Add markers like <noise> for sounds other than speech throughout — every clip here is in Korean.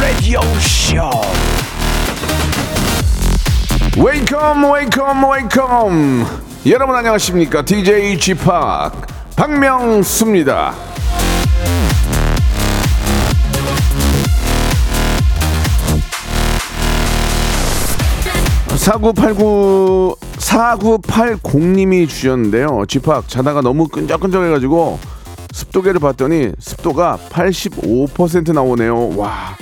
ready, welcome. 여러분 안녕하십니까? DJ p 박명수입니다. 사구팔구 4980님이 주셨는데요. 집합 자다가 너무 끈적끈적해가지고 습도계를 봤더니 습도가 85% 나오네요. 와,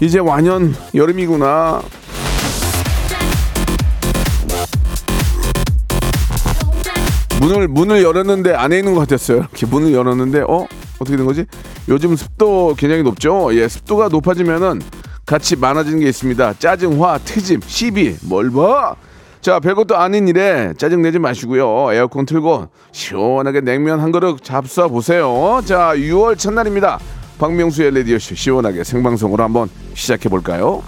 이제 완연 여름이구나. 문을 문을 열었는데 안에 있는 것 같았어요. 이렇게 문을 열었는데 어 어떻게 된 거지? 요즘 습도 굉장히 높죠. 예, 습도가 높아지면은 같이 많아지는 게 있습니다. 짜증, 화, 트집, 시비, 뭘 봐? 자, 별것도 아닌 일에 짜증 내지 마시고요. 에어컨 틀고 시원하게 냉면 한 그릇 잡숴 보세요. 자, 6월 첫날입니다. 박명수의 레디오쇼 시원하게 생방송으로 한번 시작해 볼까요?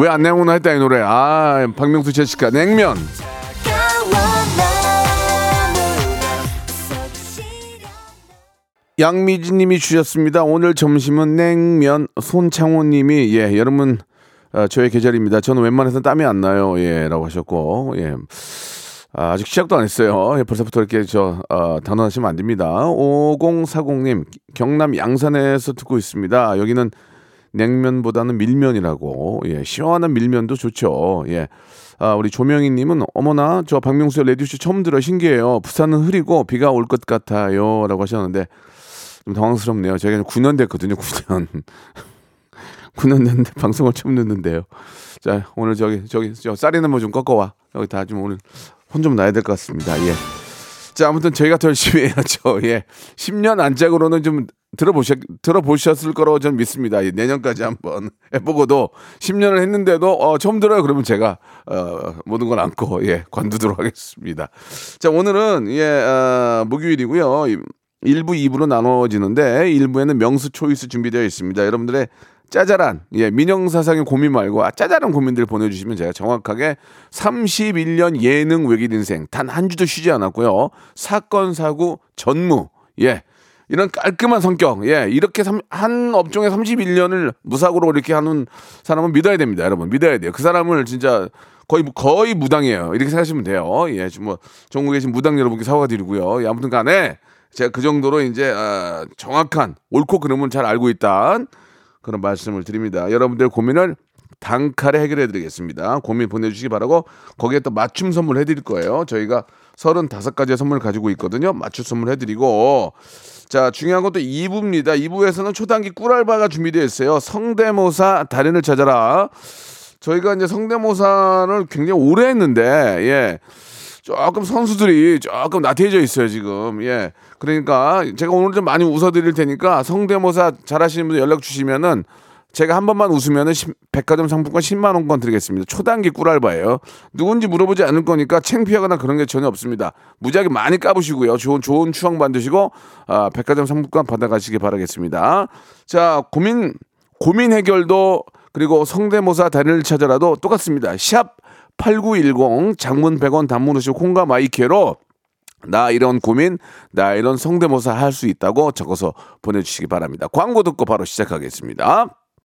왜안 내오나 했다 이 노래. 아, 박명수 제시카 냉면. 양미진님이 주셨습니다. 오늘 점심은 냉면. 손창호님이 예 여러분 아, 저의 계절입니다. 저는 웬만해서 땀이 안 나요. 예 라고 하셨고 예. 아, 아직 시작도 안 했어요. 예, 벌써부터 이렇게 저 어, 단언하시면 안 됩니다. 5040님 경남 양산에서 듣고 있습니다. 여기는 냉면보다는 밀면이라고 예 시원한 밀면도 좋죠. 예. 아, 우리 조명희님은 어머나 저 박명수의 레디쇼 처음 들어 신기해요. 부산은 흐리고 비가 올 것 같아요 라고 하셨는데 좀 당황스럽네요. 제가 9년 됐거든요. 9년. 9년 됐는데 <laughs> 방송을 처음 듣는데요. 자 오늘 저기 저기 저 쌀이나 뭐좀 꺾어와. 여기 다 좀 오늘 혼 좀 나야 될 것 같습니다. 예. 자 아무튼 저희가 더 열심히 해야죠. 예. 10년 안짝으로는 좀 들어보셨 들어보셨을 거라고 저는 믿습니다. 예, 내년까지 한번 <laughs> 해보고도 10년을 했는데도 어, 처음 들어요. 그러면 제가 어, 모든 걸 안고 예 관두도록 하겠습니다. 자 오늘은 예 어, 목요일이고요. 1부, 2부로 나눠지는데 1부에는 명수 초이스 준비되어 있습니다. 여러분들의 짜잘한 예 민영사상의 고민 말고 아, 짜잘한 고민들 보내주시면 제가 정확하게 31년 예능 외길 인생 단 한 주도 쉬지 않았고요. 사건 사고 전무 예. 이런 깔끔한 성격 예. 이렇게 삼, 한 업종에 31년을 무사고로 이렇게 하는 사람은 믿어야 됩니다 여러분. 믿어야 돼요. 그 사람을 진짜 거의 거의 무당이에요. 이렇게 생각하시면 돼요. 예 지금 뭐 전국에 계신 무당 여러분께 사과드리고요. 예, 아무튼간에 제가 그 정도로 이제 어, 정확한 옳고 그름은 잘 알고 있다 그런 말씀을 드립니다. 여러분들 고민을 단칼에 해결해 드리겠습니다. 고민 보내주시기 바라고 거기에 또 맞춤 선물 해드릴 거예요. 저희가 35가지의 선물 가지고 있거든요. 맞춤 선물 해드리고 자 중요한 것도 2부입니다. 2부에서는 초단기 꿀알바가 준비되어 있어요. 성대모사 달인을 찾아라. 저희가 이제 성대모사를 굉장히 오래 했는데 예. 조금 선수들이 조금 나태해져 있어요 지금. 예. 그러니까 제가 오늘 좀 많이 웃어드릴 테니까 성대모사 잘하시는 분들 연락 주시면은 제가 한 번만 웃으면은 백화점 상품권 10만 원권 드리겠습니다. 초단기 꿀알바예요. 누군지 물어보지 않을 거니까 창피하거나 그런 게 전혀 없습니다. 무지하게 많이 까부시고요. 좋은 좋은 추억 만드시고 아, 백화점 상품권 받아가시기 바라겠습니다. 자 고민 고민 해결도 그리고 성대모사 달인을 찾아라도 똑같습니다. 샵 8910 장문 100원 단문 오시 콩과 마이케로 나 이런 고민, 나 이런 성대모사 할 수 있다고 적어서 보내주시기 바랍니다. 광고 듣고 바로 시작하겠습니다.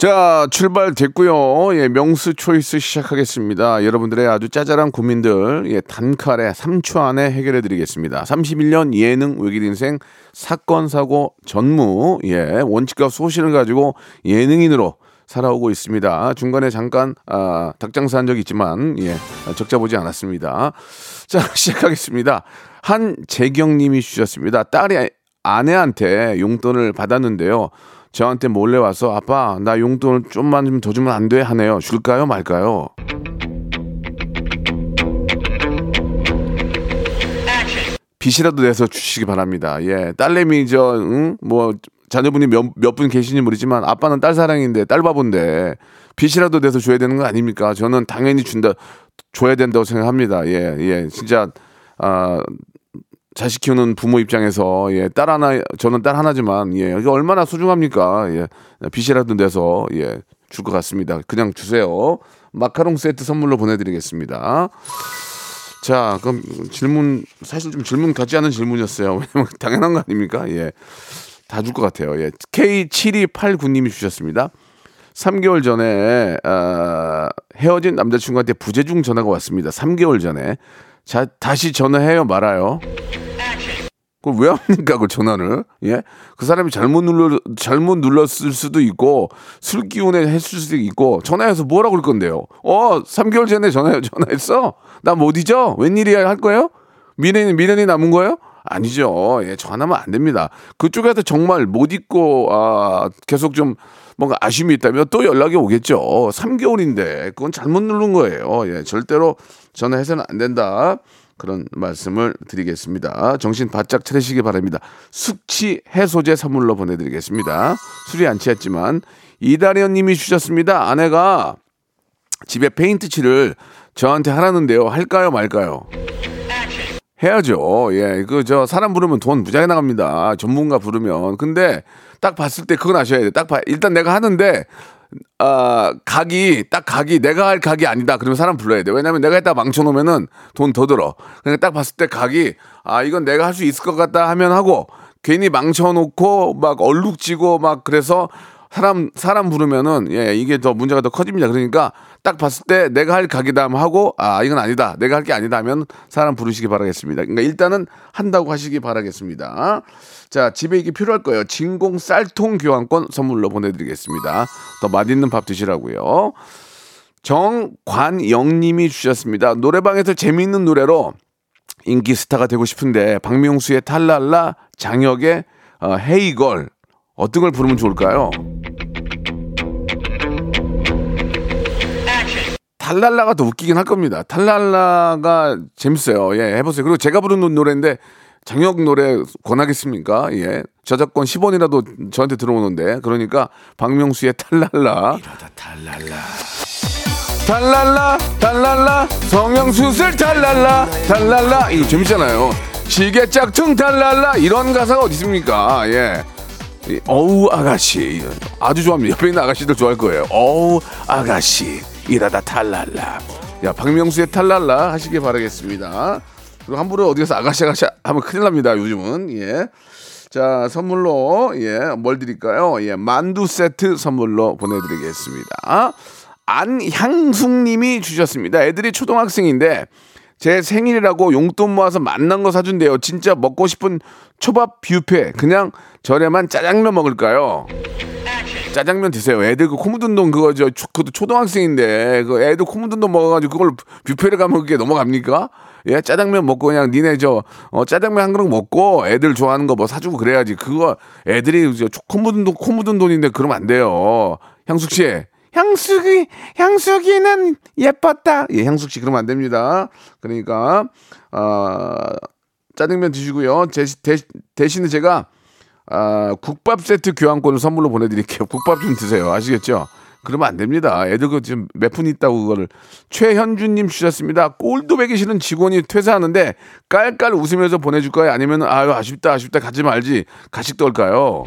자, 출발됐고요. 예, 명수 초이스 시작하겠습니다. 여러분들의 아주 짜잘한 고민들 예, 단칼에 3초 안에 해결해 드리겠습니다. 31년 예능 외길 인생 사건 사고 전무 예, 원칙과 소신을 가지고 예능인으로 살아오고 있습니다. 중간에 잠깐 아, 닭장사 한 적이 있지만 예, 적자 보지 않았습니다. 자, <laughs> 시작하겠습니다. 한재경 님이 주셨습니다. 딸이 아내한테 용돈을 받았는데요. 저한테 몰래 와서 아빠 나 용돈을 좀만 좀 더 주면 안 돼 하네요. 줄까요 말까요? 빚이라도 내서 주시기 바랍니다. 예, 딸내미 저, 응? 뭐, 자녀분이 몇, 몇분 계시는지 모르지만 아빠는 딸 사랑인데, 딸 바본데, 빚이라도 내서 줘야 되는 거 아닙니까? 저는 당연히 준다, 줘야 된다고 생각합니다. 예, 예, 진짜, 아, 자식 키우는 부모 입장에서 예, 딸 하나 저는 딸 하나지만 예, 이게 얼마나 소중합니까? 예. 빚이라도 내서 예, 줄 것 같습니다. 그냥 주세요. 마카롱 세트 선물로 보내 드리겠습니다. 자, 그럼 질문 사실 좀 질문 같지 않은 질문이었어요. 왜냐면 <laughs> 당연한 거 아닙니까? 예. 다 줄 것 같아요. 예. K7289님이 주셨습니다. 3개월 전에 아, 헤어진 남자친구한테 부재중 전화가 왔습니다. 3개월 전에. 자, 다시 전화해요 말아요. 그걸 왜 합니까 그 전화를? 예? 그 사람이 잘못 눌러 잘못 눌렀을 수도 있고 술 기운에 했을 수도 있고 전화해서 뭐라고 그럴 건데요? 어 3개월 전에 전화 전화했어? 나 못 잊어 웬일이야? 할 거예요? 미련이 미련이 남은 거예요? 아니죠. 예 전화하면 안 됩니다. 그쪽에서 정말 못 잊고 아 계속 좀 뭔가 아쉬움이 있다면 또 연락이 오겠죠. 3개월인데 그건 잘못 누른 거예요. 예 절대로 전화해서는 안 된다 그런 말씀을 드리겠습니다. 정신 바짝 차리시기 바랍니다. 숙취 해소제 선물로 보내드리겠습니다. 술이 안 취했지만 이다리언 님이 주셨습니다. 아내가 집에 페인트 칠을 저한테 하라는데요. 할까요 말까요? 해야죠. 예, 그 저 사람 부르면 돈 무지하게 나갑니다. 전문가 부르면. 근데 딱 봤을 때 그건 아셔야 돼. 딱 봐. 일단 내가 하는데 아, 각이, 딱 각이, 내가 할 각이 아니다. 그러면 사람 불러야 돼. 왜냐면 내가 했다 망쳐놓으면은 돈 더 들어. 그러니까 딱 봤을 때 각이, 아, 이건 내가 할 수 있을 것 같다 하면 하고, 괜히 망쳐놓고, 막 얼룩지고, 막 그래서 사람, 사람 부르면은, 예, 이게 더 문제가 더 커집니다. 그러니까 딱 봤을 때 내가 할 각이다 하고, 아, 이건 아니다. 내가 할 게 아니다 하면 사람 부르시기 바라겠습니다. 그러니까 일단은 한다고 하시기 바라겠습니다. 자, 집에 이게 필요할 거예요. 진공 쌀통 교환권 선물로 보내드리겠습니다. 더 맛있는 밥 드시라고요. 정관영님이 주셨습니다. 노래방에서 재미있는 노래로 인기 스타가 되고 싶은데 박명수의 탈랄라, 장혁의 어, 헤이걸 어떤 걸 부르면 좋을까요? 탈랄라가 더 웃기긴 할 겁니다. 탈랄라가 재밌어요. 예, 해보세요. 그리고 제가 부르는 노래인데 장혁 노래 권하겠습니까? 예. 저작권 10원이라도 저한테 들어오는데. 그러니까 박명수의 탈랄라. 탈랄라, 탈랄라, 성형수술 탈랄라, 탈랄라. 이거 재밌잖아요. 시계 짝퉁 탈랄라. 이런 가사가 어디 있습니까? 예. 이, 어우, 아가씨. 아주 좋아합니다. 옆에 있는 아가씨들 좋아할 거예요. 어우, 아가씨. 이러다 탈랄라. 야, 박명수의 탈랄라 하시길 바라겠습니다. 그리고 함부로 어디서 아가씨 아가씨 하면 큰일 납니다. 요즘은 예. 자 선물로 예 뭘 드릴까요? 예 만두 세트 선물로 보내드리겠습니다. 안향숙님이 주셨습니다. 애들이 초등학생인데 제 생일이라고 용돈 모아서 만난 거 사준대요. 진짜 먹고 싶은 초밥 뷔페 그냥 저렴한 짜장면 먹을까요? 짜장면 드세요. 애들 그 코무든돈 그거 저 초- 그것도 초등학생인데 그 애들 코무든돈 먹어가지고 그걸 뷔페를 가면 그게 넘어갑니까? 예, 짜장면 먹고 그냥 니네 저 어, 짜장면 한 그릇 먹고 애들 좋아하는 거 뭐 사주고 그래야지. 그거 애들이 저 초- 코묻은 돈 코묻은 돈인데 그러면 안 돼요. 향숙 씨. 향숙이 향숙이는 예뻤다. 예, 향숙 씨 그러면 안 됩니다. 그러니까 아 짜장면 드시고요. 대, 대, 대신에 제가 아, 국밥 세트 교환권을 선물로 보내드릴게요. 국밥 좀 드세요. 아시겠죠? 그러면 안 됩니다. 애들 그 지금 몇 푼 있다고 그거를. 최현주님 주셨습니다. 꼴도 배기 싫은 직원이 퇴사하는데 깔깔 웃으면서 보내줄까요? 아니면 아유 아쉽다 아쉽다 가지 말지 가식도 올까요?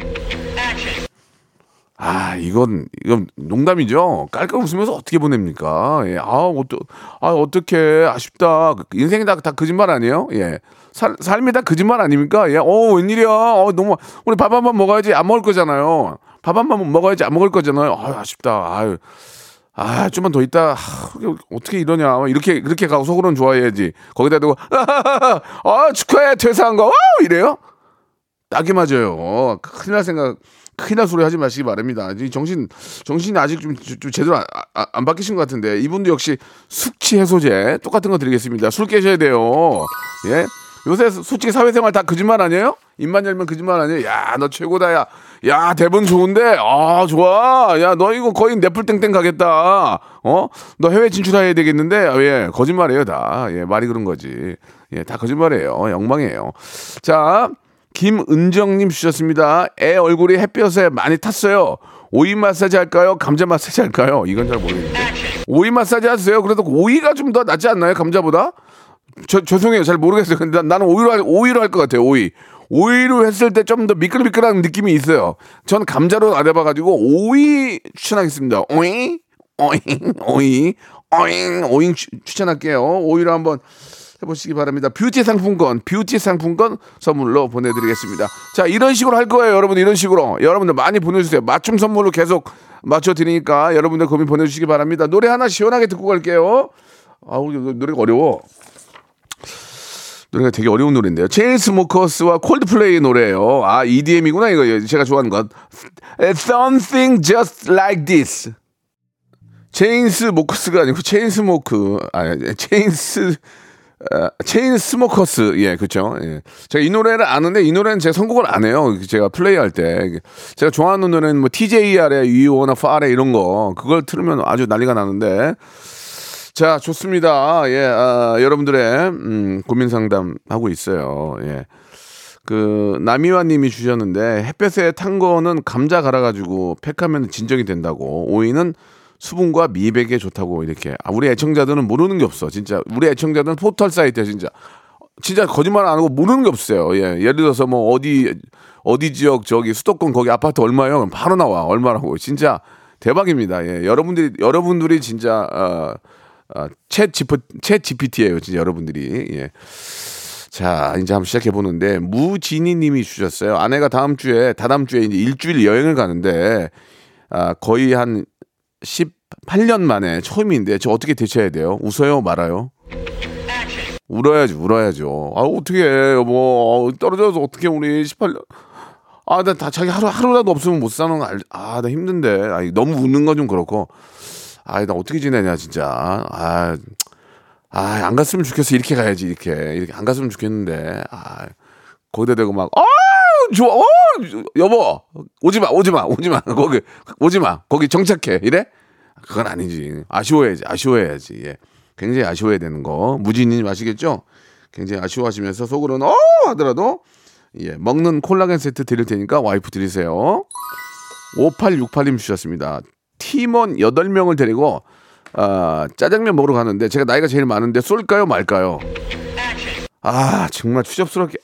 아 이건 이건 농담이죠. 깔깔 웃으면서 어떻게 보냅니까? 예. 아 어떠 아 어떻게 아쉽다. 인생이 다, 다 거짓말 아니에요? 예. 살, 삶이 다 거짓말 아닙니까? 예. 어 웬일이야? 어 너무 우리 밥 한 번 먹어야지 안 먹을 거잖아요. 밥 한 번 먹어야지 안 먹을 거잖아요. 아 아쉽다. 아유. 아, 좀만 더 있다. 하, 어떻게 이러냐. 이렇게, 이렇게 가고 속으로는 좋아해야지. 거기다 대고, <laughs> 아, 축하해. 퇴사한 거. 와! 이래요? 딱이 맞아요. 큰일 날 생각, 큰일 날 소리 하지 마시기 바랍니다. 이 정신, 정신이 아직 좀, 좀 제대로 안, 안, 안 바뀌신 것 같은데, 이분도 역시 숙취 해소제 똑같은 거 드리겠습니다. 술 깨셔야 돼요. 예? 요새 솔직히 사회생활 다 거짓말 아니에요? 입만 열면 거짓말 아니에요? 야, 너 최고다, 야. 야, 대본 좋은데? 아, 좋아. 야, 너 이거 거의 넷플 땡땡 가겠다. 어? 너 해외 진출해야 되겠는데? 아, 예, 거짓말이에요, 다. 예, 말이 그런 거지. 예, 다 거짓말이에요. 영망이에요. 자, 김은정님 주셨습니다. 애 얼굴이 햇볕에 많이 탔어요. 오이 마사지 할까요? 감자 마사지 할까요? 이건 잘 모르겠는데. 오이 마사지 하세요. 그래도 오이가 좀 더 낫지 않나요? 감자보다? 저, 죄송해요. 잘 모르겠어요. 근데 난- 나는 오이로 할, 오이로 할 것 같아요. 오이. 오이로 했을 때 좀 더 미끌미끌한 느낌이 있어요. 전 감자로 안 해봐가지고 오이 추천하겠습니다. 오이, 오이, 오이, 오이, 오이 추- 추천할게요. 오이로 한번 해보시기 바랍니다. 뷰티 상품권, 뷰티 상품권 선물로 보내드리겠습니다. 자, 이런 식으로 할 거예요, 여러분. 이런 식으로. 여러분들 많이 보내주세요. 맞춤 선물로 계속 맞춰드리니까 여러분들 고민 보내주시기 바랍니다. 노래 하나 시원하게 듣고 갈게요. 아우, 노래가 어려워. 노래가 되게 어려운 노래인데요. 체인스 모커스와 콜드플레이의 노래예요. 아, EDM이구나, 이거. 제가 좋아하는 것. Something just like this. 체인스 모커스가 아니고 체인스 모크 아 체인스 아, 체인스모커스. 예 그렇죠. 예. 제가 이 노래를 아는데 이 노래는 제가 선곡을 안 해요. 제가 플레이할 때. 제가 좋아하는 노래는 뭐 TJR의 위오나 파레 이런 거. 그걸 틀으면 아주 난리가 나는데. 자 좋습니다. 예 아, 여러분들의 음, 고민 상담 하고 있어요. 예. 그 남이와님이 주셨는데 햇볕에 탄 거는 감자 갈아가지고 팩하면 진정이 된다고. 오이는 수분과 미백에 좋다고 이렇게. 아, 우리 애청자들은 모르는 게 없어. 진짜 우리 애청자들은 포털 사이트에 진짜. 진짜 거짓말 안 하고 모르는 게 없어요. 예. 예를 들어서 뭐 어디 어디 지역 저기 수도권 거기 아파트 얼마요? 바로 나와. 얼마라고. 진짜 대박입니다. 예. 여러분들이 여러분들이 진짜 어, 어, 챗 지프 챗 GPT예요 진짜 여러분들이. 예. 자, 이제 한번 시작해 보는데 무진이 님이 주셨어요. 아내가 다음 주에 다다음 주에 이제 일주일 여행을 가는데 아, 거의 한 18년 만에 처음인데 저 어떻게 대처해야 돼요? 웃어요, 말아요? 울어야지, 울어야죠. 아, 어떻게 해, 여보. 떨어져서 어떻게 우리 18년. 아, 나 다 자기 하루, 하루라도 없으면 못 사는 거 알, 아, 나 힘든데. 아, 너무 웃는 건 좀 그렇고. 아, 나 어떻게 지내냐, 진짜. 아, 아, 안 갔으면 좋겠어. 이렇게 가야지, 이렇게. 이렇게 안 갔으면 좋겠는데. 아, 거기다 대고 막, 아, 좋아, 어, 여보, 오지 마, 오지 마, 오지 마. <laughs> 거기, 오지 마. 거기 정착해. 이래? 그건 아니지. 아쉬워야지, 아쉬워야지. 예. 굉장히 아쉬워야 되는 거. 무진님 아시겠죠? 굉장히 아쉬워하시면서 속으로는, 어! 하더라도, 예, 먹는 콜라겐 세트 드릴 테니까 와이프 드리세요. 5868님 주셨습니다. 팀원 8명을 데리고 아, 짜장면 먹으러 가는데 제가 나이가 제일 많은데 쏠까요 말까요? 아 정말 추접스럽게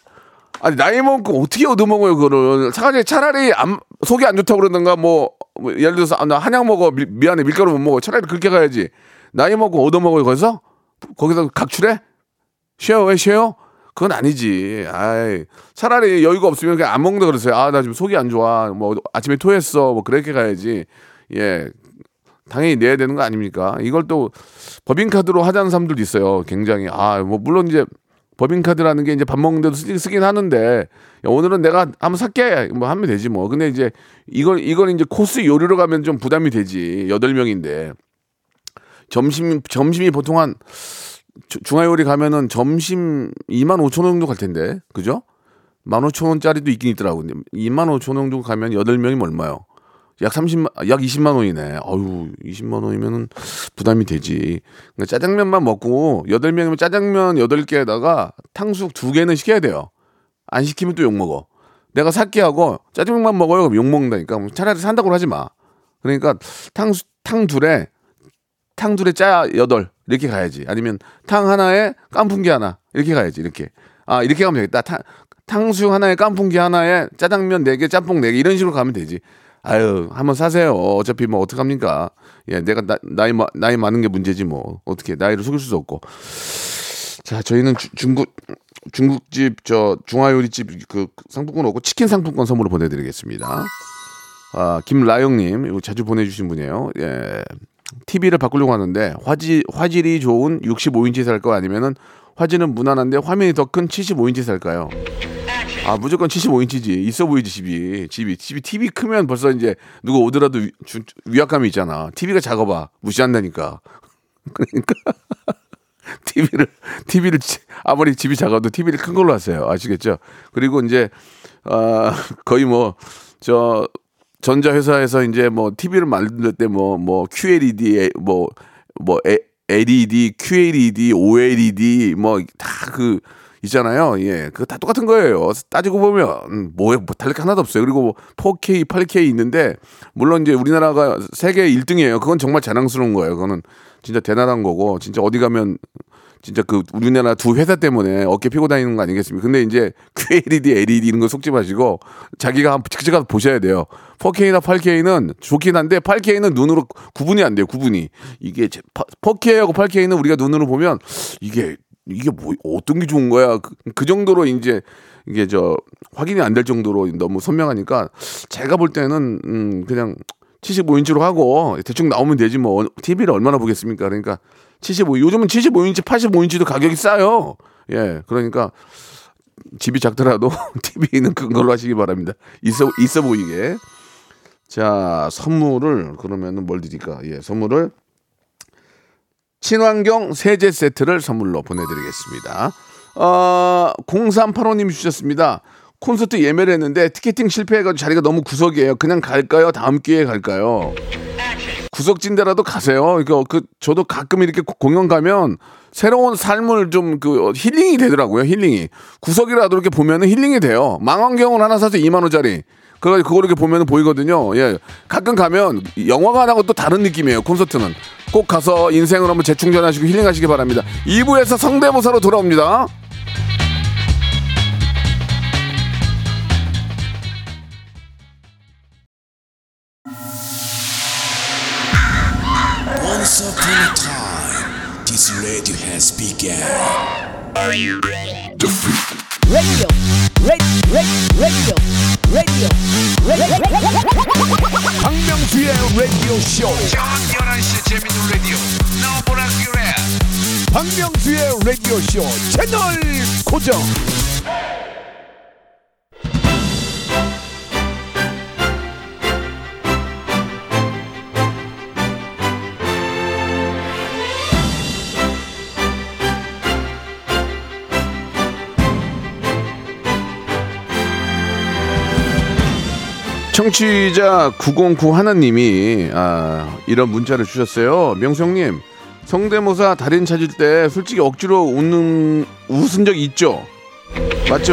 아니 나이 먹고 어떻게 얻어먹어요 그거를? 차라리 차라리 안, 속이 안 좋다고 그러던가 뭐, 뭐 예를 들어서 아, 나 한약 먹어. 미, 미안해. 밀가루 못 먹어. 차라리 그렇게 가야지. 나이 먹고 얻어먹어요 거기서? 거기서 각출해? 쉬어 왜 쉬어 그건 아니지. 아이 차라리 여유가 없으면 그냥 안 먹는다 그러세요. 아 나 지금 속이 안 좋아. 뭐 아침에 토했어. 뭐 그렇게 가야지. 예. 당연히 내야 되는 거 아닙니까? 이걸 또 법인카드로 하자는 사람들도 있어요. 굉장히. 아 뭐 물론 이제 법인카드라는 게 이제 밥 먹는데도 쓰, 쓰긴 하는데 야, 오늘은 내가 한번 살게 뭐 하면 되지 뭐. 근데 이제 이걸 이걸 이제 코스 요리로 가면 좀 부담이 되지 여덟 명인데 점심 점심이 보통 한 주- 중화요리 가면은 점심 2만 5천 원 정도 갈 텐데 그죠? 1만 5천 원짜리도 있긴 있더라고. 근데 2만 5천 원 정도 가면 여덟 명이면 얼마요? 약 30만, 약 20만 원이네. 어유 20만 원이면은 부담이 되지. 그러니까 짜장면만 먹고 8명이면 짜장면 8개에다가 탕수육 2개는 시켜야 돼요. 안 시키면 또 욕먹어. 내가 살게 하고 짜장면만 먹어요. 그럼 욕먹는다니까. 차라리 산다고 하지 마. 그러니까 탕수, 탕 둘에, 탕 둘에 짜 여덟. 이렇게 가야지. 아니면 탕 하나에 깐풍기 하나. 이렇게 가야지. 이렇게. 아, 이렇게 가면 되겠다. 탕, 탕수육 하나에 깐풍기 하나에 짜장면 4개, 짬뽕 4개. 이런 식으로 가면 되지. 아유, 한번 사세요. 어차피 뭐 어떡합니까? 예, 내가 나, 마- 나이 많은 게 문제지 뭐. 어떻게, 나이를 속일 수도 없고. 자, 저희는 주- 중국, 중국집, 저, 중화 요리집 그 상품권 없고 치킨 상품권 선물로 보내 드리겠습니다. 아, 김라영 님, 이거 자주 보내 주신 분이에요. 예. TV를 바꾸려고 하는데 화질, 화질이 좋은 65인치 살거 아니면은 화질은 무난한데 화면이 더 큰 75인치 살까요? 아 무조건 75인치지. 있어 보이지 집이. 집이 집이 TV 크면 벌써 이제 누가 오더라도 위, 주- 위압감이 있잖아. TV가 작아봐. 무시한다니까. <laughs> 그러니까 <laughs> TV를 TV를 아무리 집이 작아도 TV를 큰 걸로 하세요. 아시겠죠? 그리고 이제 아 거의 뭐 저 전자 회사에서 이제 뭐 TV를 만들 때 뭐 뭐 QLED 뭐뭐 뭐 LED, QLED, OLED 뭐 다 그 있잖아요. 예. 그거 다 똑같은 거예요. 따지고 보면 뭐에 뭐 다를 게 하나도 없어요. 그리고 4K, 8K 있는데 물론 이제 우리나라가 세계 1등이에요. 그건 정말 자랑스러운 거예요. 그거는 진짜 대단한 거고 진짜 어디 가면 진짜 그 우리나라 두 회사 때문에 어깨 피고 다니는 거 아니겠습니까? 근데 이제 <laughs> QLED, LED 이런 거 속지 마시고 자기가 한번 직접 가서 보셔야 돼요. 4K나 8K는 좋긴 한데 8K는 눈으로 구분이 안 돼요. 구분이 이게 4K하고 8K는 우리가 눈으로 보면 이게 이게 뭐 어떤 게 좋은 거야? 그, 그 정도로 이제 이게 저 확인이 안 될 정도로 너무 선명하니까 제가 볼 때는 음 그냥 75인치로 하고 대충 나오면 되지 뭐 TV를 얼마나 보겠습니까? 그러니까 75 요즘은 75인치, 85인치도 가격이 싸요. 예, 그러니까 집이 작더라도 <laughs> TV는 큰 걸로 하시기 바랍니다. 있어 있어 보이게. 자 선물을 그러면은 뭘 드릴까? 예, 선물을 친환경 세제 세트를 선물로 보내드리겠습니다. 어, 0385님이 주셨습니다. 콘서트 예매를 했는데 티켓팅 실패해가지고 자리가 너무 구석이에요. 그냥 갈까요? 다음 기회에 갈까요? 구석진 데라도 가세요. 그러니까 그 저도 가끔 이렇게 공연 가면 새로운 삶을 좀 그 힐링이 되더라고요. 힐링이 구석이라도 이렇게 보면은 힐링이 돼요. 망원경을 하나 사서 2만 원짜리. 그거 그거 이렇게 보면은 보이거든요. 예, 가끔 가면 영화관하고 또 다른 느낌이에요. 콘서트는 꼭 가서 인생을 한번 재충전하시고 힐링하시기 바랍니다. 2부에서 성대모사로 돌아옵니다. Once upon a time, this radio has begun. radio, radio, radio, radio, radio. 박명수의 라디오 쇼. 저녁 11시 재밌는 라디오 너보라 그래 박명수의 라디오 쇼 채널 고정. 청취자 909 하나님이 아, 이런 문자를 주셨어요. 명성님 성대모사 달인 찾을 때 솔직히 억지로 웃는 웃은 적 있죠? 맞죠?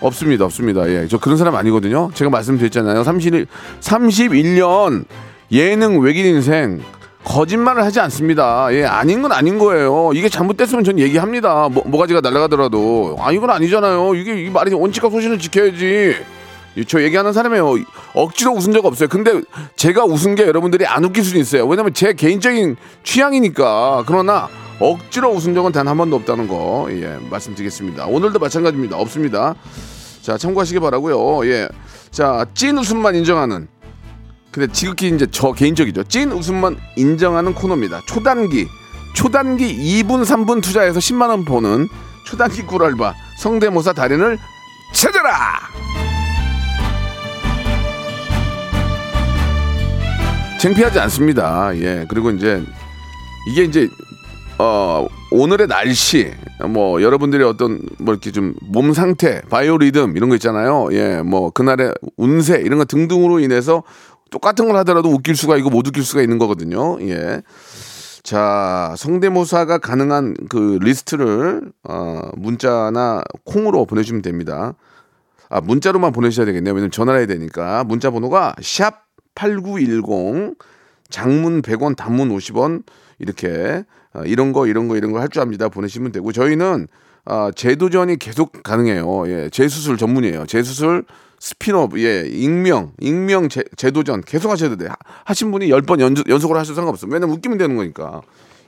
없습니다, 없습니다. 예, 저 그런 사람 아니거든요. 제가 말씀드렸잖아요. 31 31년 예능 외길 인생 거짓말을 하지 않습니다. 예, 아닌 건 아닌 거예요. 이게 잘못됐으면 전 얘기합니다. 뭐, 뭐가지가 날아가더라도 아 이건 아니잖아요. 이게 이 말이 원칙과 소신을 지켜야지. 이- 저 얘기하는 사람이에요. 억지로 웃은 적 없어요. 근데 제가 웃은 게 여러분들이 안 웃길 수는 있어요. 왜냐면 제 개인적인 취향이니까. 그러나 억지로 웃은 적은 단 한 번도 없다는 거 예, 말씀드리겠습니다. 오늘도 마찬가지입니다. 없습니다. 자 참고하시기 바라고요. 예, 자찐 웃음만 인정하는. 근데 지극히 이제 저 개인적이죠. 찐 웃음만 인정하는 코너입니다. 초단기 초단기 2분 3분 투자해서 10만 원 버는 초단기 꿀알바 성대모사 달인을 찾아라. 창피하지 않습니다. 예. 그리고 이제 이게 이제 어 오늘의 날씨 뭐 여러분들의 어떤 뭐 이렇게 좀 몸 상태 바이오 리듬 이런 거 있잖아요. 예. 뭐 그날의 운세 이런 거 등등으로 인해서 똑같은 걸 하더라도 웃길 수가 있고 못 웃길 수가 있는 거거든요. 예. 자, 성대모사가 가능한 그 리스트를 어 문자나 콩으로 보내주시면 됩니다. 아, 문자로만 보내셔야 되겠네요. 왜냐면 전화를 해야 되니까. 문자 번호가 샵 8910 장문 100원, 단문 50원 이렇게 어, 이런 거 이런 거 이런 거 할 줄 압니다. 보내시면 되고 저희는 아, 재도전이 계속 가능해요. 예, 재수술 전문이에요. 재수술 스피너업, 예, 익명, 익명 재, 재도전 계속 하셔도 돼요. 하- 하신 분이 10번 연속, 연속으로 하셔도 상관없어요. 왜냐면 웃기면 되는 거니까.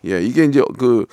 예, 이게 이제 그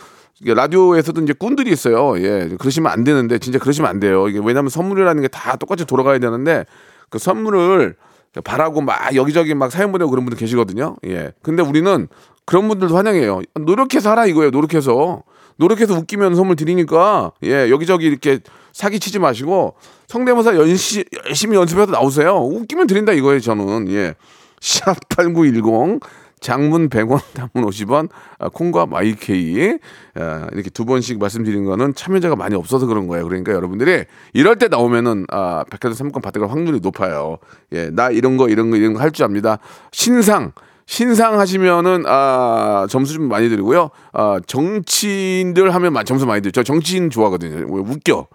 라디오에서도 이제 꾼들이 있어요. 예, 그러시면 안 되는데 진짜 그러시면 안 돼요. 이게 왜냐면 선물이라는 게 다 똑같이 돌아가야 되는데 그 선물을 바라고 막 여기저기 막 사연 보내고 그런 분들 계시거든요. 예. 근데 우리는 그런 분들도 환영해요. 노력해서 하라 이거예요. 노력해서. 노력해서 웃기면 선물 드리니까 예, 여기저기 이렇게 사기 치지 마시고 성대모사 연시, 열심히 연습해서 나오세요. 웃기면 드린다 이거예요, 저는. 예. <laughs> 샵8910 장문 100원, <laughs> 단문 50원, 아, 콩과 마이케이 아, 이렇게 두 번씩 말씀드린 거는 참여자가 많이 없어서 그런 거예요. 그러니까 여러분들이 이럴 때 나오면은 아, 백화점 상품권 받을 확률이 높아요. 예, 나 이런 거 이런 거 이런 거 할 줄 압니다. 신상 신상 하시면은 아 점수 좀 많이 드리고요. 아 정치인들 하면 마- 점수 많이 드죠. 저 정치인 좋아하거든요. 왜 웃겨.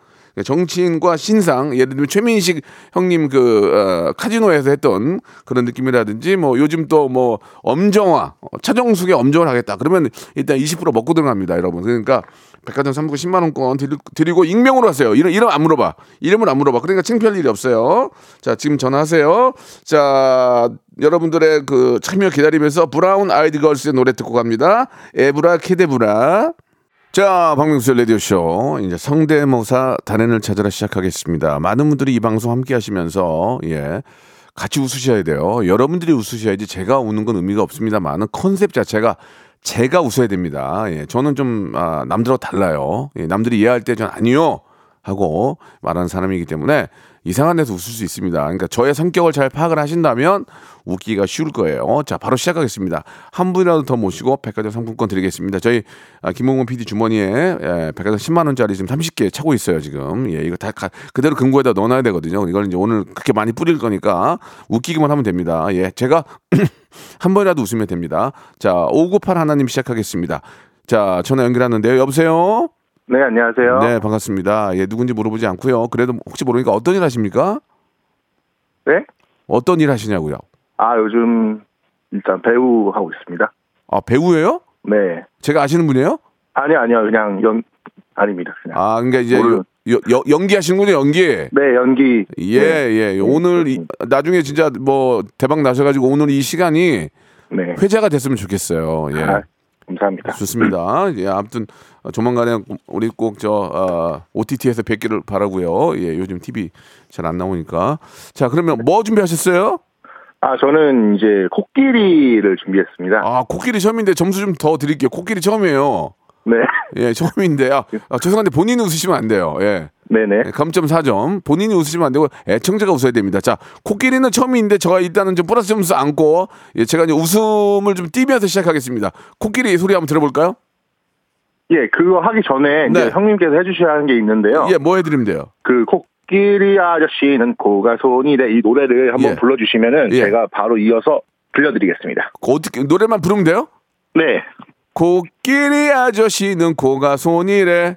정치인과 신상 예를 들면 최민식 형님 그 어, 카지노에서 했던 그런 느낌이라든지 뭐 요즘 또 뭐 엄정화 어, 차정숙의 엄정을 하겠다. 그러면 일단 20% 먹고 들어갑니다 여러분. 그러니까 백화점 상품 10만 원권 드리- 드리고 익명으로 하세요. 이름 이름 안 물어봐. 이름을 안 물어봐. 그러니까 창피할 일이 없어요. 자 지금 전화하세요. 자 여러분들의 그 참여 기다리면서 브라운 아이드 걸스의 노래 듣고 갑니다. 아브라카다브라 자, 박명수의 라디오쇼. 이제 성대모사 달인을 찾으러 시작하겠습니다. 많은 분들이 이 방송 함께 하시면서, 예. 같이 웃으셔야 돼요. 여러분들이 웃으셔야지 제가 웃는 건 의미가 없습니다만 컨셉 자체가 제가 웃어야 됩니다. 예. 저는 좀, 아, 남들하고 달라요. 예. 남들이 이해할 때 전 아니요! 하고 말하는 사람이기 때문에 이상한 데서 웃을 수 있습니다. 그러니까 저의 성격을 잘 파악을 하신다면 웃기가 쉬울 거예요. 자, 바로 시작하겠습니다. 한 분이라도 더 모시고 백화점 상품권 드리겠습니다. 저희 아, 김홍곤 PD 주머니에 예, 백화점 10만 원짜리 지금 30개 차고 있어요, 지금. 예, 이거 다 가- 그대로 금고에다 넣어 놔야 되거든요. 이걸 이제 오늘 그렇게 많이 뿌릴 거니까 웃기기만 하면 됩니다. 예, 제가 <clears throat> 한 번이라도 웃으면 됩니다. 자, 598 하나님 시작하겠습니다. 자, 전화 연결하는데요. 여보세요? 네, 안녕하세요. 네, 반갑습니다. 예, 누군지 물어보지 않고요. 그래도 혹시 모르니까 어떤 일 하십니까? 네? 어떤 일 하시냐고요? 아, 요즘 일단 배우 하고 있습니다. 아, 배우예요? 네. 제가 아시는 분이에요? 아니요, 아니요. 그냥 연 아닙니다. 그냥. 아, 그러니까 이제 모르는. 여, 여, 연기하시는군요, 연기. 네, 연기. 예, 예. 오늘 이, 나중에 진짜 뭐 대박 나셔 가지고 오늘 이 시간이 네. 회자가 됐으면 좋겠어요. 예. 아, 감사합니다. 좋습니다. 예, 아무튼 어, 조만간에 우리 꼭저 어, OTT에서 뵙기를 바라고요. 예, 요즘 TV 잘 안 나오니까. 자, 그러면 뭐 준비하셨어요? 아, 저는 이제 코끼리를 준비했습니다. 아, 코끼리 처음인데 점수 좀 더 드릴게요. 코끼리 처음이에요. 네. 예, 처음인데 아, <laughs> 아, 죄송한데 본인이 웃으시면 안 돼요. 예. 네네. 예, 감점 4점. 본인이 웃으시면 안 되고 애청자가 웃어야 됩니다. 자, 코끼리는 처음인데 제가 일단은 좀 플러스 점수 안고 예, 제가 이제 웃음을 좀 띄면서 시작하겠습니다. 코끼리 소리 한번 들어볼까요? 예, 그거 하기 전에 네. 이제 형님께서 해주셔야 하는 게 있는데요. 예, 뭐 해드리면 돼요? 그 코끼리 아저씨는 코가 손이 돼. 이 노래를 한번 예. 불러주시면은 예. 제가 바로 이어서 들려드리겠습니다. 그 어떻게 노래만 부르면 돼요? 네. 코끼리 아저씨는 코가 손이래.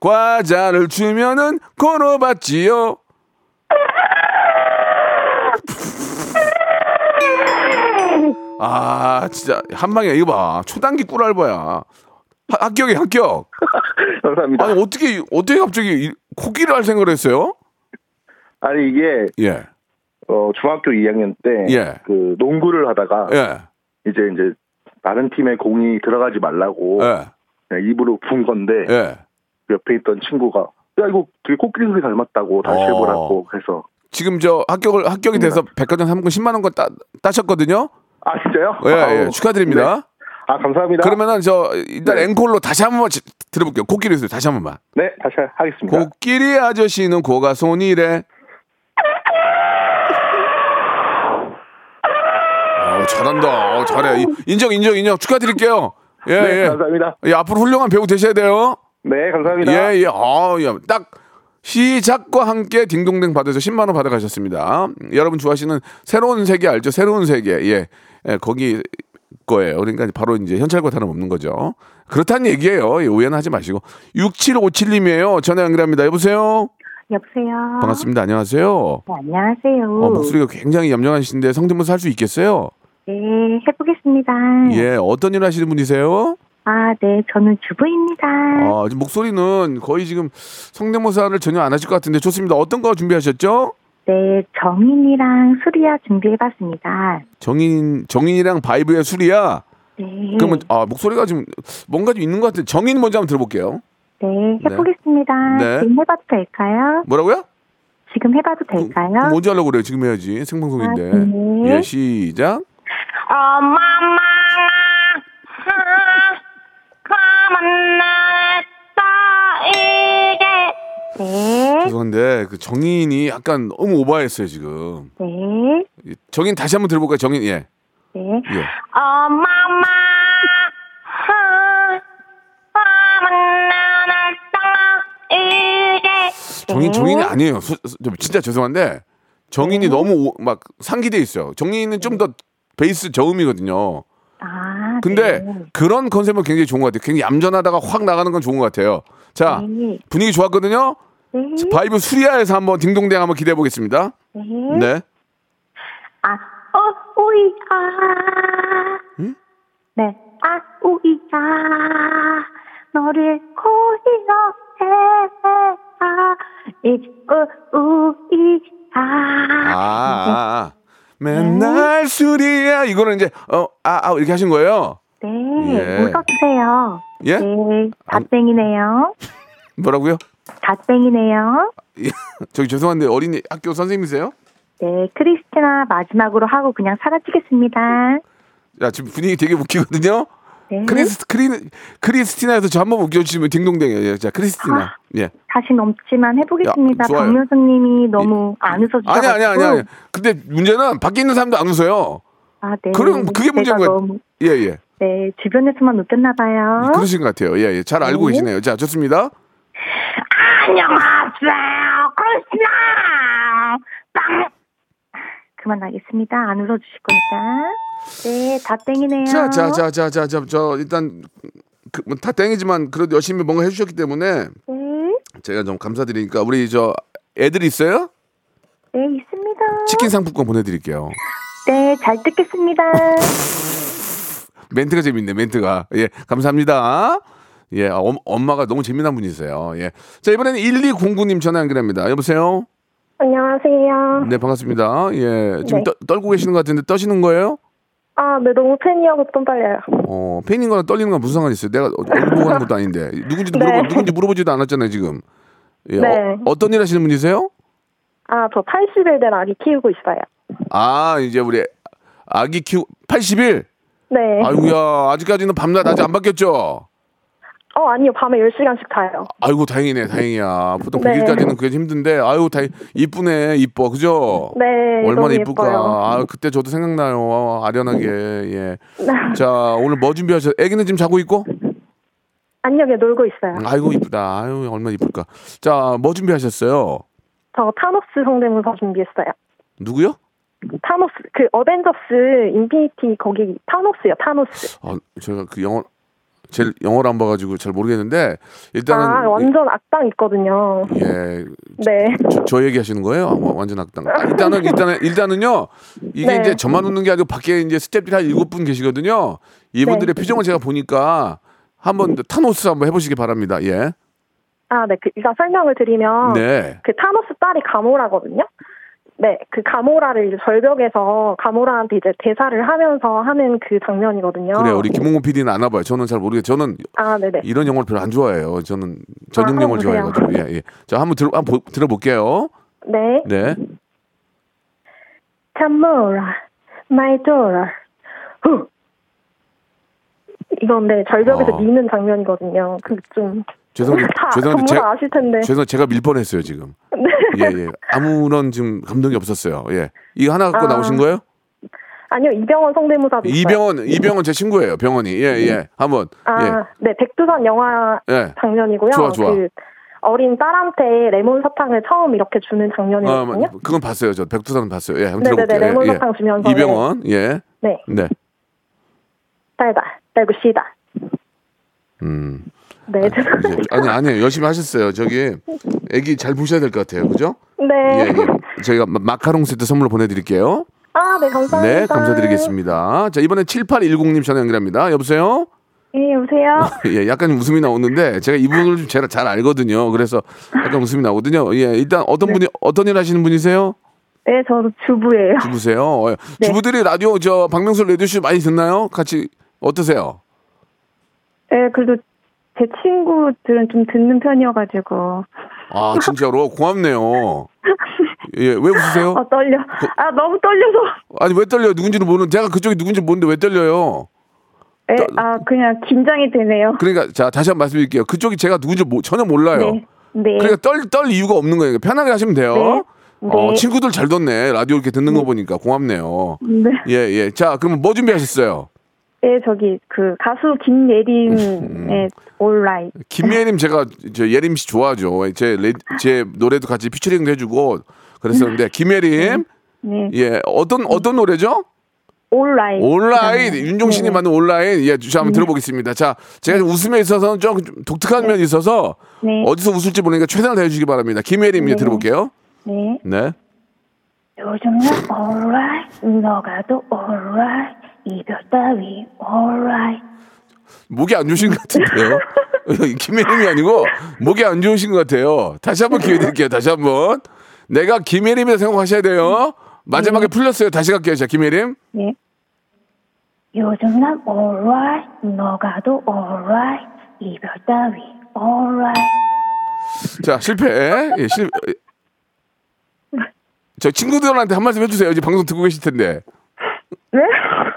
과자를 주면은 코로 받지요. 아 진짜 한 방에 이거 봐 초단기 꿀알바야 하- 합격이 합격 감사합니다. 아니 어떻게 어떻게 갑자기 이- 코끼리를 할 생각을 했어요? 아니 이게 예 어, 중학교 2학년 때 예. 그 농구를 하다가 예. 이제 이제 다른 팀에 공이 들어가지 말라고 예. 입으로 분 건데 예. 옆에 있던 친구가 야 이거 되게 코끼리 소리 닮았다고 다시 어. 해보라고 해서 지금 저 합격을 합격이 돼서 백화점 상품권 10만 원권 따, 따셨거든요. 아 진짜요? 예, 예. 축하드립니다. 네. 아 감사합니다. 그러면은 저 일단 네. 앵콜로 다시 한 번만 지- 들어볼게요. 코끼리 소리 다시 한 번만. 네 다시 하겠습니다. 코끼리 아저씨는 고가 손이래. 어, 잘한다. 어, 잘해. 이- 인정, 인정, 인정. 축하드릴게요. 예, 네 예. 감사합니다. 예, 앞으로 훌륭한 배우 되셔야 돼요. 네 감사합니다. 예, 예. 아, 야, 딱 시작과 함께 딩동댕 받아서 10만 원 받아가셨습니다. 여러분 좋아하시는 새로운 세계 알죠? 새로운 세계. 예. 예, 거기 거예요. 그러니까 바로 이제 현찰과 다름없는 거죠. 그렇다는 얘기예요. 예, 오해는 하지 마시고. 6757님이에요. 전화 연결합니다. 여보세요? 여보세요. 반갑습니다. 안녕하세요. 네, 안녕하세요. 어, 목소리가 굉장히 염정하신데 성대모사 할 수 있겠어요? 네, 해보겠습니다. 예, 어떤 일 하시는 분이세요? 아, 네, 저는 주부입니다. 아, 지금 목소리는 거의 지금 성대모사를 전혀 안 하실 것 같은데 좋습니다. 어떤 거 준비하셨죠? 네, 정인이랑 수리야 준비해봤습니다. 정인 정인이랑 바이브의 술이야. 네. 그러면 아 목소리가 지금 뭔가 좀 있는 것 같은데 정인 먼저 한번 들어볼게요. 네, 해보겠습니다. 네. 지금 해봐도 될까요? 뭐라고요? 지금 해봐도 그, 될까요? 그럼 먼저 하려고 그래요. 지금 해야지 생방송인데. 아, 네. 예 시작. 엄마마, 가만 냈다, 이게 죄송한데 그 정인이 약간 너무 오버했어요 지금. 네. 정인 다시 한번 들어볼까요? 정인 예. 네. 예. 엄마마 정인 정인이 아니에요. 소- 소- 저 진짜 죄송한데 정인이 너무 오- 막 상기돼 있어요. 정인은 좀 더 베이스 저음이거든요. 아, 근데 네. 그런 컨셉은 굉장히 좋은 것 같아요. 굉장히 얌전하다가 확 나가는 건 좋은 것 같아요. 자 네. 분위기 좋았거든요. 네. 바이브 수리아에서 한번 딩동댕 한번 기대해 보겠습니다. 네. 네. 아, 어, 오이야. 네. 아, 오이야. 너를 고이어해. 아, 이, 우, 우이야. 아, 아, 아. 맨날 술이야. 이거는 이제 어, 아, 아 이렇게 하신 거예요? 네. 예. 웃어주세요. 예? 네. 갓땡이네요. 뭐라고요? 갓땡이네요. 예. <laughs> 저기 죄송한데 어린이 학교 선생님이세요? 네. 크리스티나 마지막으로 하고 그냥 사라지겠습니다. 야 지금 분위기 되게 웃기거든요. 네. 크리스 크리 크리스티나에서 저 한번 웃겨주시면 딩동댕이에요. 자 크리스티나. 아. 예. 자신 없지만 해보겠습니다. 야, 좋아요. 박명수님이 너무 안 웃어주셔가지고. 아니 아니 아니 아니. 근데 문제는 밖에 있는 사람도 안 웃어요. 아, 네. 그럼 그게 문제인 거예요. 예 예. 네, 주변에서만 웃겼나 봐요. 그러신 것 같아요. 예 예. 잘 알고 네. 계시네요. 자 좋습니다. 안녕하세요, 크리스티나. 빵. 그만하겠습니다. 안 웃어주실 거니까. 네, 다 땡이네요. 자 자 자 자 자 자 저 일단 그, 뭐 다 땡이지만 그래도 열심히 뭔가 해주셨기 때문에 네, 제가 좀 감사드리니까 우리 저 애들 있어요? 네, 있습니다. 치킨 상품권 보내드릴게요. 네, 잘 듣겠습니다. <laughs> 멘트가 재밌네 멘트가 예 감사합니다 예 아, 엄, 엄마가 너무 재미난 분이세요 예 자 이번에는 1209님 전화 연결합니다 여보세요 안녕하세요. 네 반갑습니다 예 지금 네. 떠, 떨고 계시는 것 같은데 떠시는 거예요 아, 네, 너무 팬이어서 좀 떨려요. 어 팬인 거랑 떨리는 건 무슨 상관이 있어요 내가 얼굴 보고 하는 것도 아닌데 누군지도 네. 물어보 누군지 물어보지도 않았잖아요 지금 예, 네. 어, 떤일 하시는 분이세요 아, 저 80일 된 아기 키우고 있어요. 아 이제 우리 아기 키우 80일 네. 아이고야 아직까지는 밤낮 아직 안 바뀌었죠 어, 아니요. 밤에 10시간씩 자요. 아이고 다행이네 다행이야 보통 네. 100일까지는 그게 힘든데 아유 다 이쁘네 이뻐 그죠 네. 얼마나 이쁠까. 아 그때 저도 생각나요 어, 아련하게 예 자 오늘 뭐 준비하셨 애기는 지금 자고 있고 아니요, 그냥 놀고 있어요. 아이고 이쁘다 아유 얼마나 이쁠까 자 뭐 준비하셨어요 저 타노스 성대모사 준비했어요. 누구요 타노스, 그 어벤져스 인피니티 거기 타노스요, 타노스. 아 제가 그 영화 제일 영화를 안 봐가지고 잘 모르겠는데 일단은 아, 완전 악당 있거든요. 예 네. 저, 저 얘기하시는 거예요? 아, 뭐, 완전 악당. 아, 일단은 일단은 일단은요. 이게 네. 이제 저만 웃는 게 아니고 밖에 이제 스태프들이 한 일곱 분 계시거든요. 이분들의 네. 표정을 제가 보니까 한번 타노스 한번 해보시기 바랍니다. 예. 아, 네. 그, 일단 설명을 드리면 네. 그 타노스 딸이 가모라거든요. 네, 그 가모라를 이제 절벽에서 가모라한테 이제 대사를 하면서 하는 그 장면이거든요. 그래 우리 김홍곤 PD는 안 와봐요. 저는 잘 모르겠어요. 저는 아, 네네. 이런 영화를 별로 안 좋아해요. 저는 전용 아, 영화를 한번 좋아해가지고 예 예. 자 한번 들어 한번 보- 들어볼게요. 네. 네. 가모라, my daughter. 후. 이건 네 절벽에서 어. 미는 장면이거든요. 그 좀 죄송한데 다 죄송한데 제, 다 아실 텐데. 죄송 제가 밀 뻔했어요 지금. 네. 예 예. 아무런 지금 감동이 없었어요. 예. 이거 하나 갖고 아, 나오신 거예요? 아니요 이병헌 성대모사도 있어요. 이병헌 이병헌 제 친구예요. 병헌이 예 예. 한번 아, 예. 네 백두산 영화 예. 장면이고요. 좋아, 좋아. 그 어린 딸한테 레몬 사탕을 처음 이렇게 주는 아, 장면이거든요. 그건 봤어요. 저 백두산 봤어요. 예, 한번 네네네, 들어볼게요. 레몬 예, 사탕 예. 주면서. 이병헌, 예, 네, 네, 딸다, 딸고 씨다. 음, 네, 이제, 아니 아니에요. 열심히 하셨어요. 저기 애기 잘 보셔야 될 것 같아요. 그죠? 네. 예, 예. 저희가 마- 마카롱 세트 선물로 보내드릴게요. 아, 네, 감사합니다. 네, 감사드리겠습니다. 자, 이번에 7810님 전화 연결합니다. 여보세요? 예, 여보세요? 예, 약간 웃음이 나오는데 제가 이분을 좀 제가 잘 알거든요. 그래서 약간 웃음이 나오거든요. 예, 일단 어떤 분이 어떤 일 하시는 분이세요? 네, 저도 주부예요. 주부세요. 어, 네. 주부들이 라디오 저 박명수 레디쇼 많이 듣나요? 같이 어떠세요? 네, 그래도 제 친구들은 좀 듣는 편이어가지고. 아 진짜로 고맙네요. <laughs> 예, 왜 웃으세요? 아, 떨려. 아, 너무 떨려서. 아니 왜 떨려요? 누군지는 모르는 제가 그쪽이 누군지 모르는데 왜 떨려요? 네, 아, 그냥 긴장이 되네요. 그러니까 자 다시 한 번 말씀드릴게요. 그쪽이 제가 누군지 모- 전혀 몰라요. 네. 네. 그러니까 떨, 떨 이유가 없는 거예요. 편하게 하시면 돼요. 네. 어, 네. 친구들 잘 뒀네. 라디오 이렇게 듣는 거 보니까 고맙네요. 네. 예, 예. 자, 그러면 뭐 준비하셨어요? 네, 저기 그 가수 음. 김예림의 온라인. 김예림 제가 저 예림 씨 좋아하죠. 제, 레, 제 노래도 같이 피처링도 해주고 그랬었는데 김예림 네. 예 어떤 어떤 노래죠? 온라인. 온라인 윤종신이 네. 만든 온라인 예 자, 한번 들어보겠습니다. 자 제가 웃음에 있어서는 좀 독특한 면이 있어서 네. 어디서 웃을지 모르니까 최선을 다해주시기 바랍니다. 김예림 예 들어볼게요. 네. 네. 요즘 난 alright, 너가도 alright, 이별 따위 alright. 목이 안 좋으신 것 같은데요. <laughs> <laughs> 김예림이 아니고 목이 안 좋으신 것 같아요. 다시 한번 기회 드릴게요. 다시 한번. 내가 김예림이라 생각하셔야 돼요. 마지막에 풀렸어요. 다시 갈게요. 자, 김예림. 네. 요즘 난 alright, 너가도 alright, 이별 따위 alright. 자, 실패. 예, 실. <laughs> 저 친구들한테 한 말씀 해주세요. 이제 방송 듣고 계실 텐데. 네?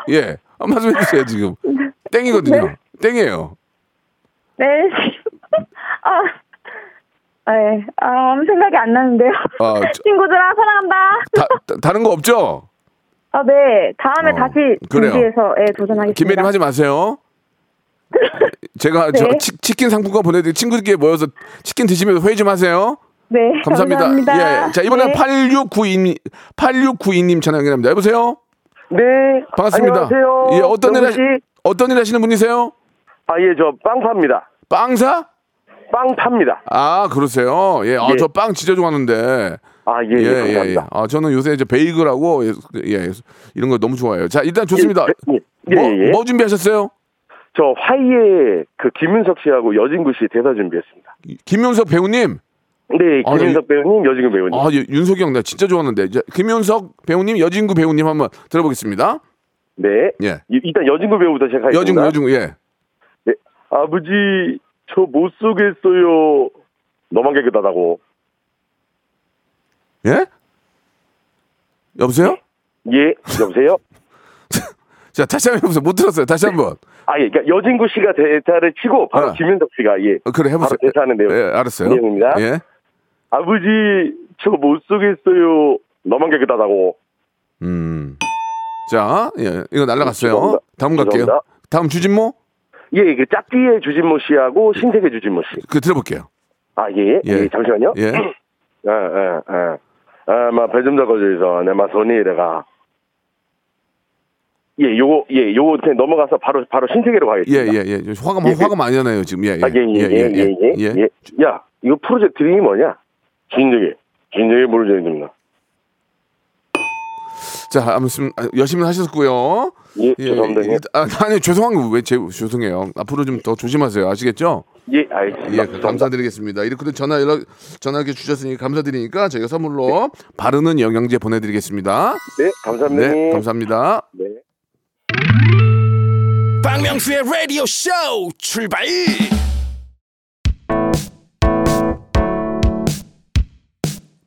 예, 한 말씀 해주세요. 지금 땡이거든요. 땡이에요. 네. <laughs> 아, 네. 아, 아무 생각이 안 나는데요. 아, 저- <laughs> 친구들아, 사랑한다. 다, 다- 다 른 거 없죠? 아, 네. 다음에 어, 다시 그래요. 준비해서 예, 도전하겠습니다. 김예림 하지 마세요. <laughs> 제가 저 네. 치, 치킨 상품권 보내드릴 친구들끼리 모여서 치킨 드시면서 회의 좀 하세요. 네. 감사합니다. 감사합니다. 예. 자, 이번에 네. 8692님, 8692님 전화 연결합니다. 여보세요? 네. 반갑습니다. 안녕하세요. 예, 어떤 일, 씨. 어떤 일 하시는 분이세요? 아, 예, 저빵 팝니다. 빵사? 빵 팝니다. 아, 그러세요? 예, 아, 예. 저빵 진짜 좋아하는데. 아, 예, 예, 감사합니다. 아, 저는 요새 이제 베이글하고, 예, 예, 이런 거 너무 좋아해요. 자, 일단 좋습니다. 예, 예, 뭐, 예. 뭐 준비하셨어요? 저 화이에 그 김윤석 씨하고 여진구 씨 대사 준비했습니다. 김윤석 배우님. 네, 아, 김윤석 배우님, 여진구 배우님. 아, 예, 윤석이 형, 나 진짜 좋아하는데. 이제 김윤석 배우님, 여진구 배우님 한번 들어보겠습니다. 네. 예. 이- 일단 여진구 배우부터 시작하겠습니다. 여진구, 여진구, 예. 네. 아버지, 저못 쏘겠어요. 너만 깨끗하다고. 예? 여보세요? 예, 여보세요? <laughs> 자, 다시 한번 해보세요. 못 들었어요. 다시 한 번. 아, 예, 그러니까 여진구 씨가 대사를 치고 바로 어. 김윤석 씨가 예. 어, 그래, 해보세요. 바로 대사하는 내용. 예, 알았어요. 내용입니다. 예. 아버지, 저못 쏘겠어요. 너만 깨끗하다고. 음. 자, 예, 이거 날라갔어요. 죄송합니다. 다음 갈게요. 죄송합니다. 다음 주진모? 예, 그 짝지의 주진모 씨하고 신세계 주진모 씨. 그 들어볼게요. 아, 예. 예. 예, 잠시만요. 예. 예, 예, 예. 아, 막, 배좀 잡아줘서, 내 막, 손이 이래가. 예, 요거, 예, 요거 넘어가서 바로, 바로 신세계로 예, 가겠습니다. 예, 예. 화가, 예, 화가 많이 나네요, 지금. 예, 예. 아, 예, 예, 예, 예, 예, 예. 야, 이거 프로젝트 이름이 뭐냐? 진정해. 진정해 모르죠, 됩니다. 자, 아무튼 아, 열심히 하셨고요. 예, 죄송합니다. 예, 아, 아니, 죄송한 거 왜 죄송해요. 앞으로 좀 더 조심하세요. 아시겠죠? 예, 알겠습니다. 예. 감사드리겠습니다. 이렇게 전화 연락 전화 이렇게 주셨으니 감사드리니까 저희가 선물로 바르는 영양제 보내드리겠습니다. 네, 감사합니다. 네, 감사합니다. 네. 박명수의 라디오 쇼 출발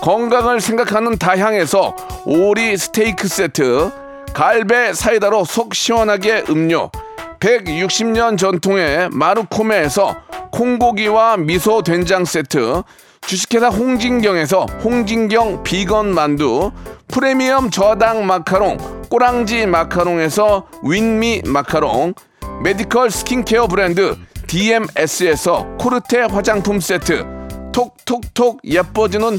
건강을 생각하는 다향에서 오리 스테이크 세트, 갈배 사이다로 속 시원하게 음료, 160년 전통의 마르코메에서 콩고기와 미소 된장 세트, 주식회사 홍진경에서 홍진경 비건 만두, 프리미엄 저당 마카롱, 꼬랑지 마카롱에서 윈미 마카롱, 메디컬 스킨케어 브랜드 DMS에서 코르테 화장품 세트, 톡톡톡 예뻐지는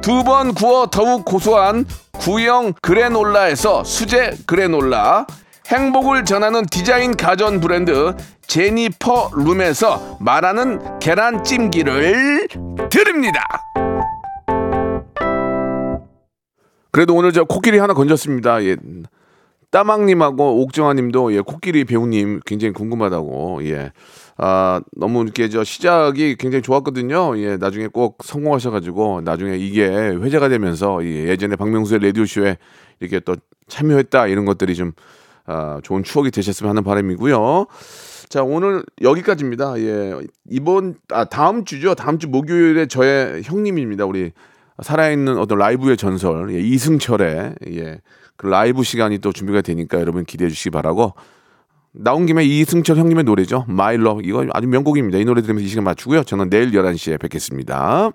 두 번 구워 더욱 고소한 구형 그래놀라에서 수제 그래놀라 행복을 전하는 디자인 가전 브랜드 제니퍼 룸에서 말하는 계란찜기를 드립니다. 그래도 오늘 저 코끼리 하나 건졌습니다. 예. 따망님하고 옥정아님도 예, 코끼리 배우님 굉장히 궁금하다고 예. 아 너무 이렇게 저 시작이 굉장히 좋았거든요. 예, 나중에 꼭 성공하셔가지고 나중에 이게 회자가 되면서 예, 예전에 박명수의 라디오 쇼에 이렇게 또 참여했다 이런 것들이 좀 아, 좋은 추억이 되셨으면 하는 바람이고요. 자 오늘 여기까지입니다. 예 이번 아 다음 주죠. 다음 주 목요일에 저의 형님입니다. 우리 살아있는 어떤 라이브의 전설 예, 이승철의 예, 그 라이브 시간이 또 준비가 되니까 여러분 기대해 주시기 바라고 나온 김에 이승철 형님의 노래죠. 마일러 이거 아주 명곡입니다. 이 노래 들으면서 이 시간 맞추고요. 저는 내일 11시에 뵙겠습니다.